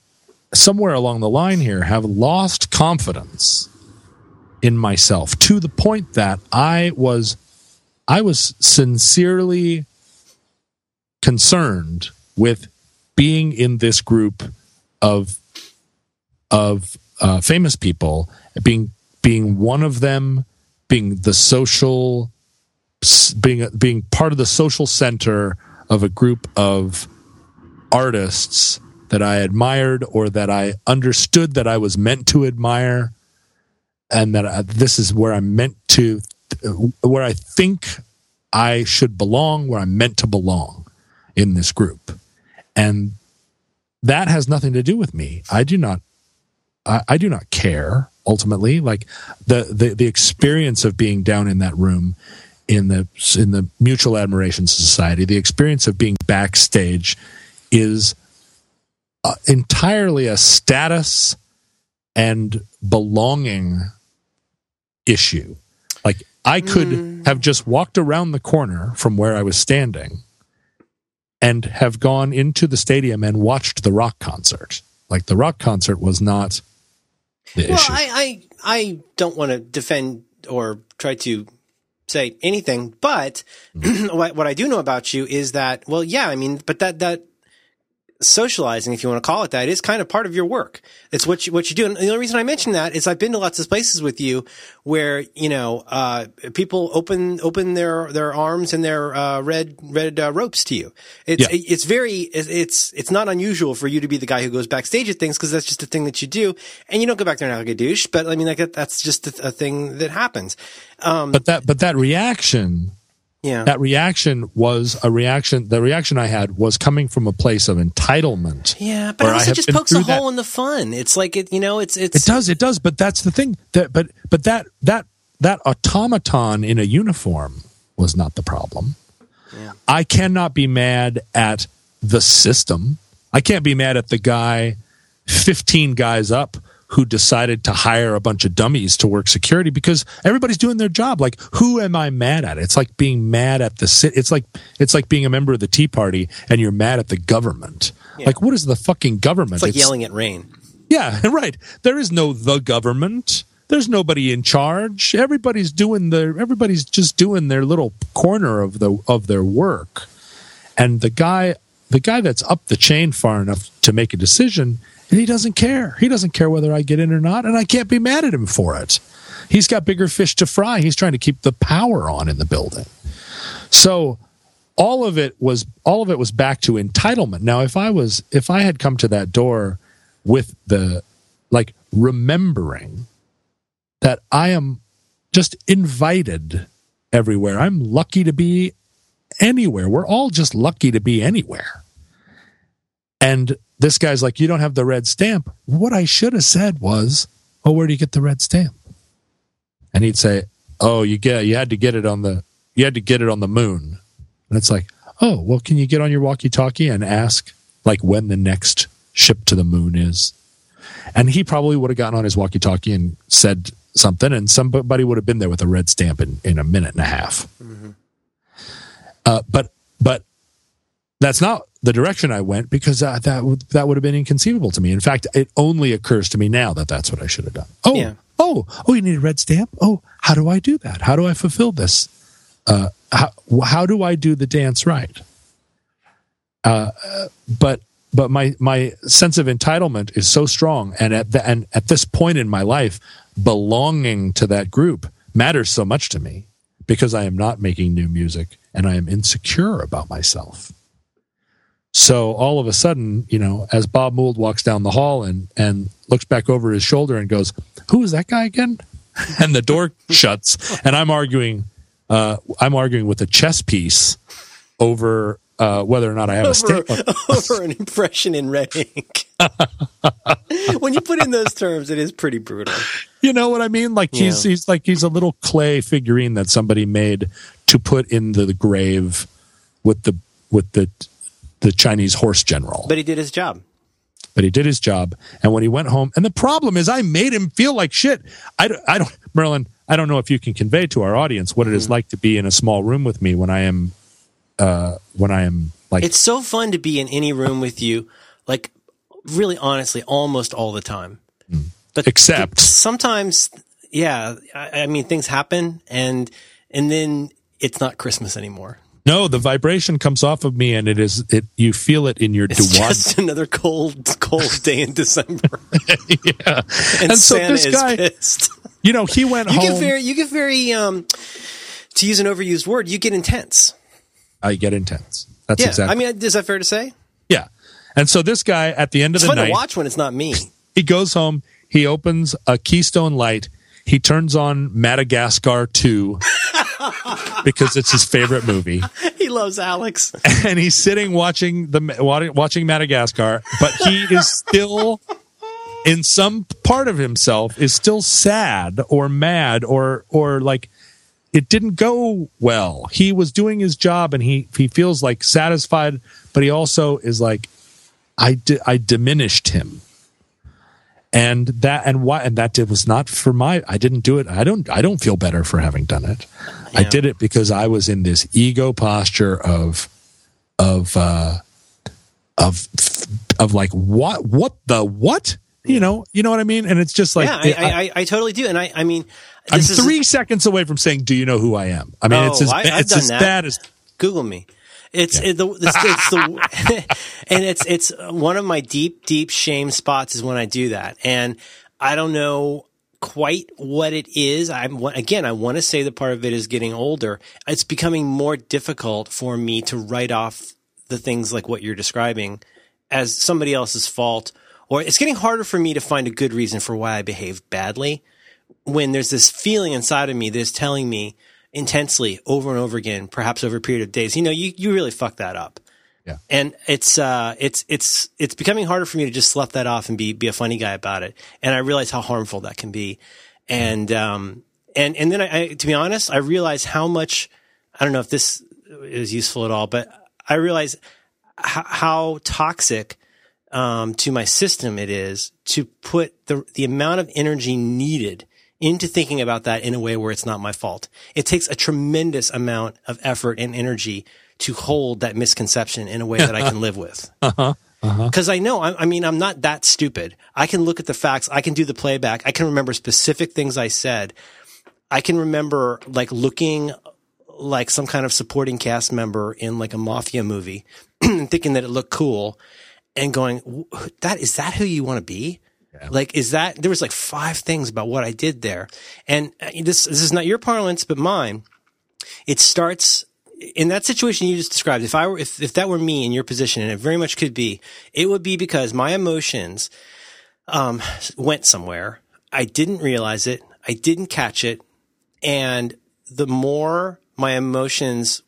somewhere along the line here have lost confidence in myself to the point that I was I was sincerely concerned with being in this group of of uh, famous people being being one of them being the social being being part of the social center of a group of artists that I admired or that I understood that I was meant to admire and that I, this is where I'm meant to, where I think I should belong, where I'm meant to belong in this group. And that has nothing to do with me. I do not, I, I do not care ultimately. Like the, the, the experience of being down in that room in the, in the mutual admiration society, the experience of being backstage is uh, entirely a status and belonging issue. Like I could mm. have just walked around the corner from where I was standing and have gone into the stadium and watched the rock concert. Like the rock concert was not the well, issue. I, I I don't want to defend or try to say anything, but mm. what, what I do know about you is that well, yeah, I mean, but that that socializing, if you want to call it that, is kind of part of your work. It's what you, what you do. And the only reason I mention that is I've been to lots of places with you where, you know, uh, people open, open their, their arms and their, uh, red, red, uh, ropes to you. It's, Yeah. it's very, it's, it's not unusual for you to be the guy who goes backstage at things because that's just a thing that you do. And you don't go back there and act like a douche, but I mean, like, that's just a, a thing that happens. Um, But that but that reaction yeah. that reaction was a reaction the reaction I had was coming from a place of entitlement. yeah, but where it also just pokes a that- hole in the fun. It's like it, you know, it's, it's, It does, it does, but that's the thing. That but but that that that automaton in a uniform was not the problem. Yeah. I cannot be mad at the system. I can't be mad at the guy 15 guys up who decided to hire a bunch of dummies to work security because everybody's doing their job. Like, who am I mad at? It's like being mad at the city. It's like it's like being a member of the Tea Party and you're mad at the government. Yeah. Like, what is the fucking government? it's like It's- yelling at rain. yeah, right. There is no the government. There's nobody in charge. Everybody's doing their everybody's just doing their little corner of the of their work. And the guy the guy that's up the chain far enough to make a decision, and he doesn't care. He doesn't care whether I get in or not, and I can't be mad at him for it. He's got bigger fish to fry. He's trying to keep the power on in the building. So all of it was all of it was back to entitlement. Now, if I was if I had come to that door with the like remembering that I am just invited everywhere. I'm lucky to be anywhere. We're all just lucky to be anywhere. And this guy's like, You don't have the red stamp. What I should have said was, Oh, where do you get the red stamp? And he'd say, Oh, you get you had to get it on the you had to get it on the moon. And it's like, Oh, well, can you get on your walkie talkie and ask like when the next ship to the moon is? And he probably would have gotten on his walkie talkie and said something, and somebody would have been there with a red stamp in, in a minute and a half. Uh, but but that's not the direction I went because uh, that would that would have been inconceivable to me. In fact, it only occurs to me now that that's what I should have done. Oh, Yeah. oh, oh! You need a red stamp. Oh, how do I do that? How do I fulfill this? Uh, how how do I do the dance right? Uh, but but my my sense of entitlement is so strong, and at the, and at this point in my life, belonging to that group matters so much to me because I am not making new music and I am insecure about myself. So all of a sudden, you know, as Bob Mould walks down the hall and and looks back over his shoulder and goes, "Who is that guy again?" and the door shuts, and I'm arguing, uh, I'm arguing with a chess piece over uh, whether or not I have a over, stamp. over an impression in red ink. when you put in those terms, it is pretty brutal. You know what I mean? Like he's Yeah. he's like he's a little clay figurine that somebody made to put in the, grave with the with the the Chinese horse general. But he did his job. but he did his job. And when he went home, and the problem is, I made him feel like shit. I, don't- I don't, Merlin, I don't know if you can convey to our audience what it is like to be in a small room with me when I am, uh, when I am like, It's so fun to be in any room with you, like really honestly, almost all the time. But Except- but sometimes, yeah, I, I mean, things happen and, and then it's not Christmas anymore. No, the vibration comes off of me and it is, it, you feel it in your It's duwad. just another cold, cold day in December. yeah. And, And so this guy- pissed. You know, he went You home. get very, you get very, um, to use an overused word, you get intense. I get intense. That's Yeah. exactly. I mean, is that fair to say? yeah. And so this guy at the end of It's the fun night, to watch when it's not me. he goes home, he opens a Keystone Light, he turns on Madagascar 2 because it's his favorite movie. he loves Alex. and he's sitting watching the watching Madagascar, but he is still in some part of himself is still sad or mad or or like it didn't go well. He was doing his job and he he feels like satisfied, but he also is like I di- I diminished him. And that and why and that did, was not for my I didn't do it. I don't I don't feel better for having done it. I did it because I was in this ego posture of of uh of of like what what the what you know you know what I mean and it's just like yeah, I, I, I, I totally do. And I, I mean, I'm is three seconds away from saying do you know who I am I mean Oh, it's as I- it's as that. bad as Google me. It's, Yeah. it, the, it's, it's the, and it's, it's one of my deep, deep shame spots is when I do that. And I don't know quite what it is. I'm, again, I want to say the part of it is getting older. It's becoming more difficult for me to write off the things like what you're describing as somebody else's fault, or it's getting harder for me to find a good reason for why I behaved badly when there's this feeling inside of me that's telling me intensely over and over again, perhaps over a period of days, you know, you, you really fucked that up. Yeah. And it's, uh, it's, it's, it's becoming harder for me to just slough that off and be, be a funny guy about it. And I realize how harmful that can be. And, um, and, and then I, I, to be honest, I realize how much, I don't know if this is useful at all, but I realize how, how toxic, um, to my system it is to put the, the amount of energy needed into thinking about that in a way where it's not my fault. It takes a tremendous amount of effort and energy to hold that misconception in a way that I can live with. Because I know, I, I mean, I'm not that stupid. I can look at the facts. I can do the playback. I can remember specific things I said. I can remember like looking like some kind of supporting cast member in like a mafia movie and thinking that it looked cool and going, that is that who you want to be? Like, is that there was like five things about what I did there, and uh, this this is not your parlance, but mine. It starts in that situation you just described. If I were if if that were me in your position, and it very much could be, it would be because my emotions um, went somewhere. I didn't realize it. I didn't catch it, and the more my emotions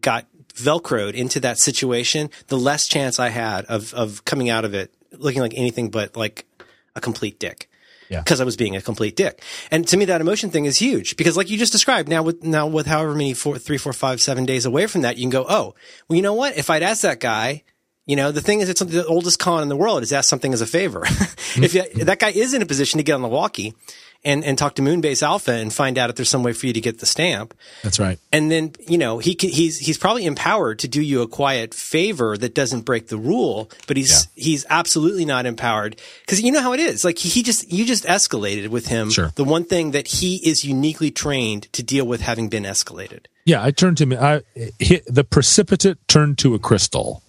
got velcroed into that situation, the less chance I had of of coming out of it looking like anything but like a complete dick. Yeah. Because I was being a complete dick. And to me, that emotion thing is huge because like you just described now with, now with however many four, three, four, five, seven days away from that, you can go, Oh, well, you know what? If I'd asked that guy, you know, the thing is, it's the oldest con in the world is ask something as a favor. if you, that guy is in a position to get on the walkie and, and talk to Moonbase Alpha and find out if there's some way for you to get the stamp, That's right. and then you know he can, he's he's probably empowered to do you a quiet favor that doesn't break the rule but he's he's absolutely not empowered because you know how it is like he just you just escalated with him Sure. the one thing that he is uniquely trained to deal with having been escalated Yeah, I turned to me. I hit, the precipitate turned to a crystal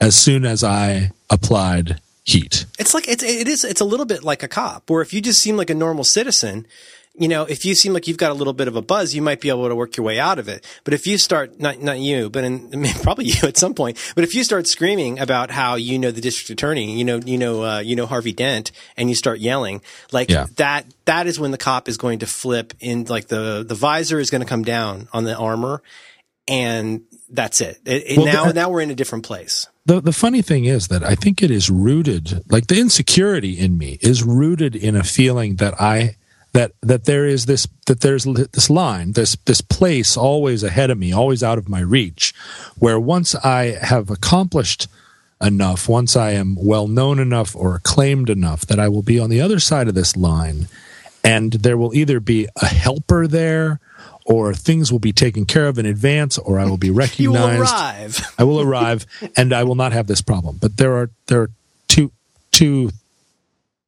as soon as I applied heat. it's like it's it is it's a little bit like a cop where if you just seem like a normal citizen you know if you seem like you've got a little bit of a buzz you might be able to work your way out of it but if you start not not you but in, I mean, probably you at some point but if you start screaming about how you know the district attorney you know you know uh, you know Harvey Dent and you start yelling like Yeah. that that is when the cop is going to flip in like the the visor is going to come down on the armor and that's it, it, it- Well, now the- now we're in a different place. The the funny thing is that I think it is rooted like the insecurity in me is rooted in a feeling that I that that there is this that there's this line this this place always ahead of me always out of my reach where once I have accomplished enough once I am well known enough or acclaimed enough that I will be on the other side of this line and there will either be a helper there or things will be taken care of in advance or I will be recognized. you will arrive I will arrive and I will not have this problem. But there are there are two two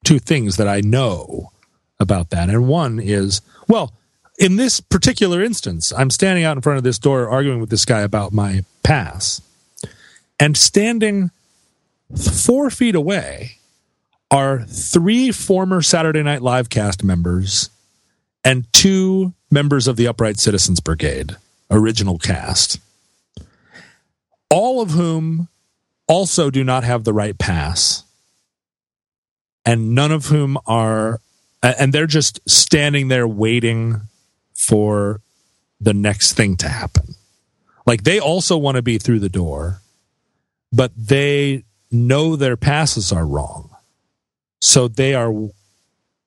two things that I know about that. And one is well, in this particular instance, I'm standing out in front of this door arguing with this guy about my pass. And standing four feet away are three former Saturday Night Live cast members and two members of the Upright Citizens Brigade, original cast all of whom also do not have the right pass and none of whom are and they're just standing there waiting for the next thing to happen. Like they also want to be through the door but they know their passes are wrong. So they are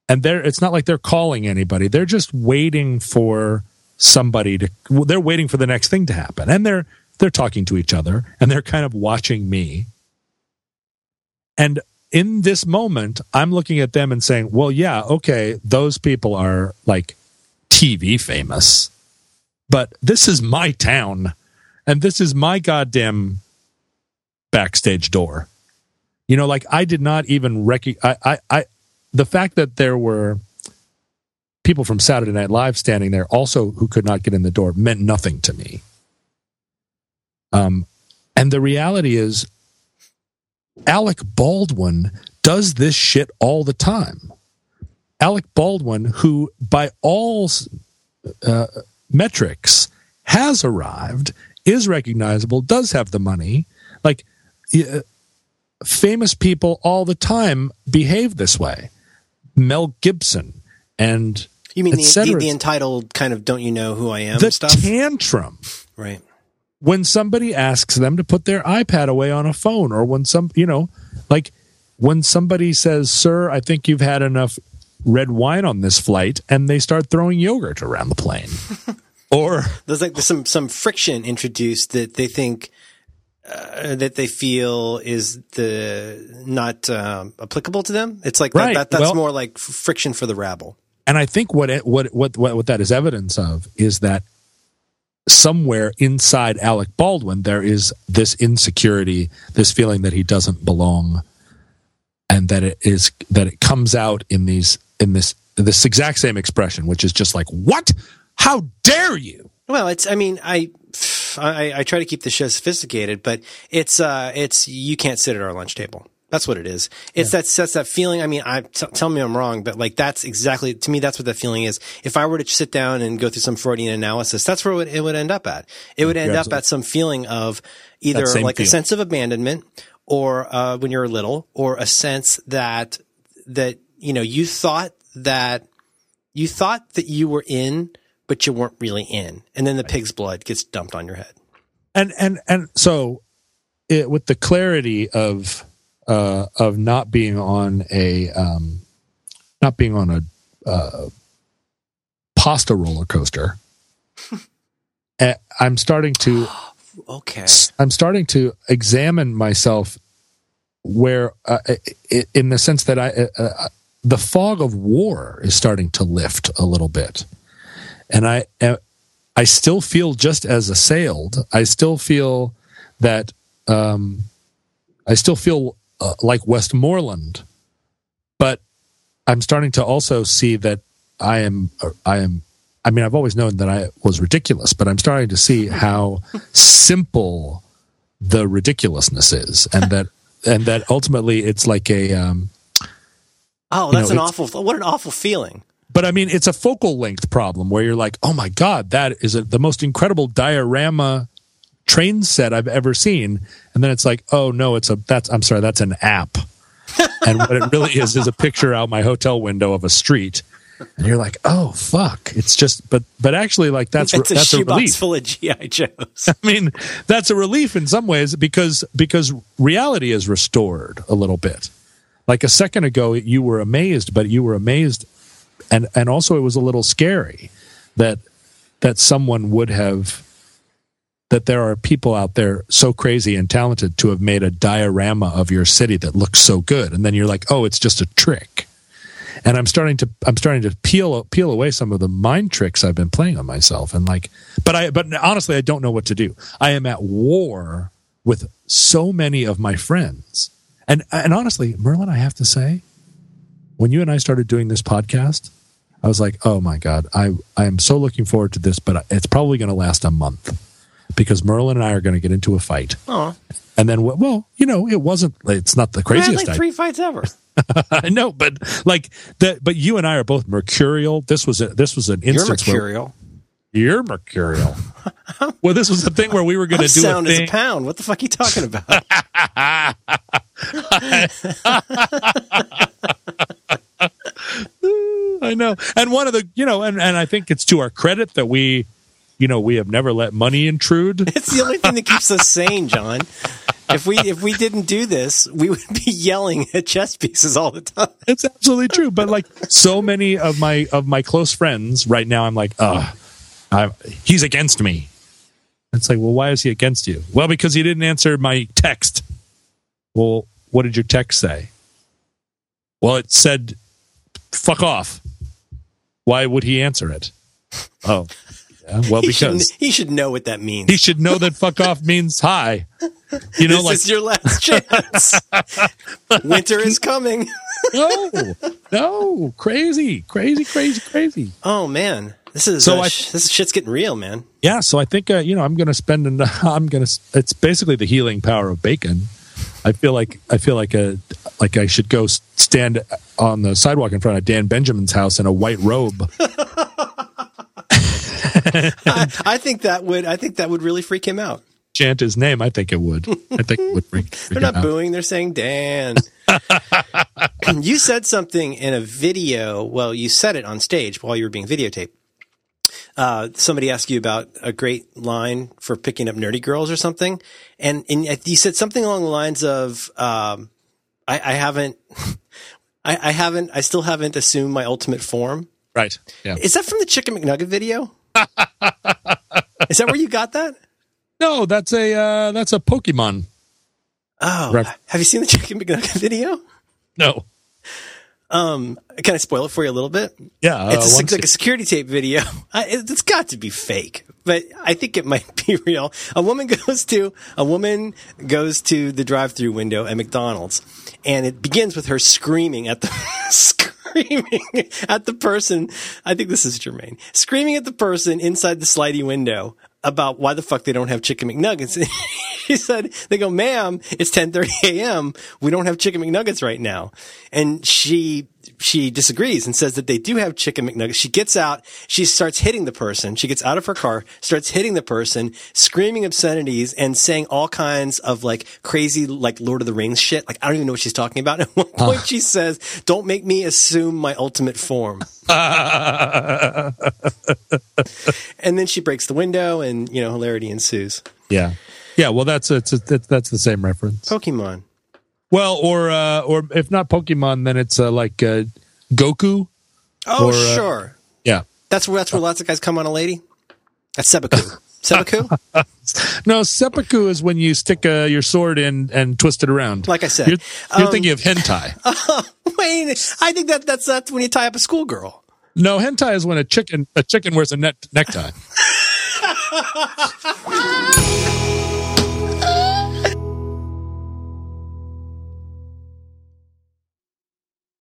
and they're it's not like they're calling anybody. They're just waiting for somebody to they're waiting for the next thing to happen. And they're they're talking to each other and they're kind of watching me. And in this moment i'm looking at them and saying well yeah okay those people are like tv famous but this is my town and this is my goddamn backstage door. You know like i did not even recognize I, I i the fact that there were people from Saturday Night Live standing there also who could not get in the door meant nothing to me. Um, And the reality is, Alec Baldwin does this shit all the time. Alec Baldwin, who by all uh, metrics has arrived, is recognizable, does have the money. Like, uh, famous people all the time behave this way. Mel Gibson and you mean the, the, the, entitled kind of "Don't you know who I am" the stuff? tantrum, right? When somebody asks them to put their iPad away on a phone, or when some, you know, like when somebody says, "Sir, I think you've had enough red wine on this flight," and they start throwing yogurt around the plane, or there's like there's some some friction introduced that they think uh, that they feel is the not um, applicable to them. It's like right. that, that, that's well, more like friction for the rabble. And I think what it, what what what what that is evidence of is that somewhere inside Alec Baldwin there is this insecurity, this feeling that he doesn't belong, and that it is that it comes out in these in this this exact same expression, which is just like what? How dare you? Well, it's I mean I I, I try to keep the show sophisticated, but it's uh, it's you can't sit at our lunch table. That's what it is. It's yeah. that that's that feeling. I mean, I t- tell me I'm wrong, but like that's exactly to me. That's what that feeling is. If I were to sit down and go through some Freudian analysis, that's where it would, it would end up at. It would end up at some feeling of either like feeling. a sense of abandonment, or uh, when you're little, or a sense that that you know you thought that you thought that you were in but you weren't really in. And then the pig's blood gets dumped on your head. And and and so it, with the clarity of uh, of not being on a um, not being on a uh, pasta roller coaster, eh, I'm starting to okay. I'm starting to examine myself where uh, in the sense that I uh, uh, the fog of war is starting to lift a little bit and I I still feel just as assailed. I still feel that um, I still feel uh, like Westmoreland, but I'm starting to also see that I am I am. I mean, I've always known that I was ridiculous, but I'm starting to see how simple the ridiculousness is, and that and that ultimately it's like a. Um, oh, that's know, an awful. What an awful feeling. But I mean, it's a focal length problem where you're like, oh my God, that is a, the most incredible diorama train set I've ever seen. And then it's like, oh no, it's a, that's, I'm sorry, that's an app. and what it really is is a picture out my hotel window of a street. And you're like, oh fuck! It's just, but but actually, like that's it's a that's a relief. full of GI Joes. I mean, that's a relief in some ways because because reality is restored a little bit. Like a second ago, you were amazed, but you were amazed and and also it was a little scary that that someone would have that there are people out there so crazy and talented to have made a diorama of your city that looks so good. And then you're like oh it's just a trick. And i'm starting to i'm starting to peel peel away some of the mind tricks i've been playing on myself. And like but i but honestly i don't know what to do. I am at war with so many of my friends. And and honestly merlin i have to say when you and i started doing this podcast I was like, oh my god, I I am so looking forward to this, but it's probably going to last a month because Merlin and I are going to get into a fight. Oh. And then, well, you know, it wasn't. It's not the craziest. like three fights ever. I know, but like that. But you and I are both mercurial. This was a, this was an instance. You're mercurial. Where, you're mercurial. well, this was the thing where we were going to do. Sound a as a pound. What the fuck are you talking about? I know. And one of the, you know, and, and I think it's to our credit that we, you know, we have never let money intrude. It's the only thing that keeps us sane, John. If we if we didn't do this, we would be yelling at chess pieces all the time. It's absolutely true. But like so many of my of my close friends right now, I'm like, oh, he's against me. It's like, well, why is he against you? Well, because he didn't answer my text. Well, what did your text say? Well, it said, fuck off. Why would he answer it? Oh, yeah, well, he because he should know what that means. He should know that fuck off means hi. You know, this like is your last chance. Winter is coming. no, no, crazy, crazy, crazy, crazy. Oh man, This is So uh, I- sh- this shit's getting real, man. Yeah, so I think uh, you know I'm going to spend. An, I'm going to. It's basically the healing power of bacon. I feel like I feel like a like I should go stand on the sidewalk in front of Dan Benjamin's house in a white robe. I, I think that would I think that would really freak him out. chant his name, I think it would. I think it would freak, freak They're not booing; they're saying Dan. you said something in a video. Well, you said it on stage while you were being videotaped. Uh, somebody asked you about a great line for picking up nerdy girls or something, and and you said something along the lines of, um, "I, I haven't, I, I haven't, I still haven't assumed my ultimate form." Right. Yeah. Is that from the Chicken McNugget video? Is that where you got that? No, that's a uh, that's a Pokemon. Oh, Ref- have you seen the Chicken McNugget video? No. Um, can I spoil it for you a little bit? Yeah. uh, It's a, like a security tape video. I, it- it's got to be fake, but I think it might be real. A woman goes to a woman goes to the drive-through window at McDonald's, and it begins with her screaming at the screaming at the person. I think this is Jermaine screaming at the person inside the slidey window about why the fuck they don't have chicken McNuggets. she said, "They go, ma'am, it's 10:30 a.m. We don't have chicken McNuggets right now," and she she disagrees and says that they do have chicken McNuggets. She gets out, she starts hitting the person. She gets out of her car, starts hitting the person, screaming obscenities and saying all kinds of like crazy, like Lord of the Rings shit. Like I don't even know what she's talking about. At one point, she uh. says, "Don't make me assume my ultimate form." and then she breaks the window, and you know, hilarity ensues. yeah. Yeah. Well, that's it's, it's that's the same reference. Pokemon. Well, or uh, or if not Pokemon, then it's uh, like uh, Goku. Oh, Or, uh, sure. Yeah. That's where that's where lots of guys come on a lady. That's Sebaku. Sebaku. No, seppuku is when you stick uh, your sword in and twist it around. Like I said. you're, you're Um, thinking of hentai. Wait, I think that that's that's when you tie up a schoolgirl. no, hentai is when a chicken a chicken wears a net, necktie.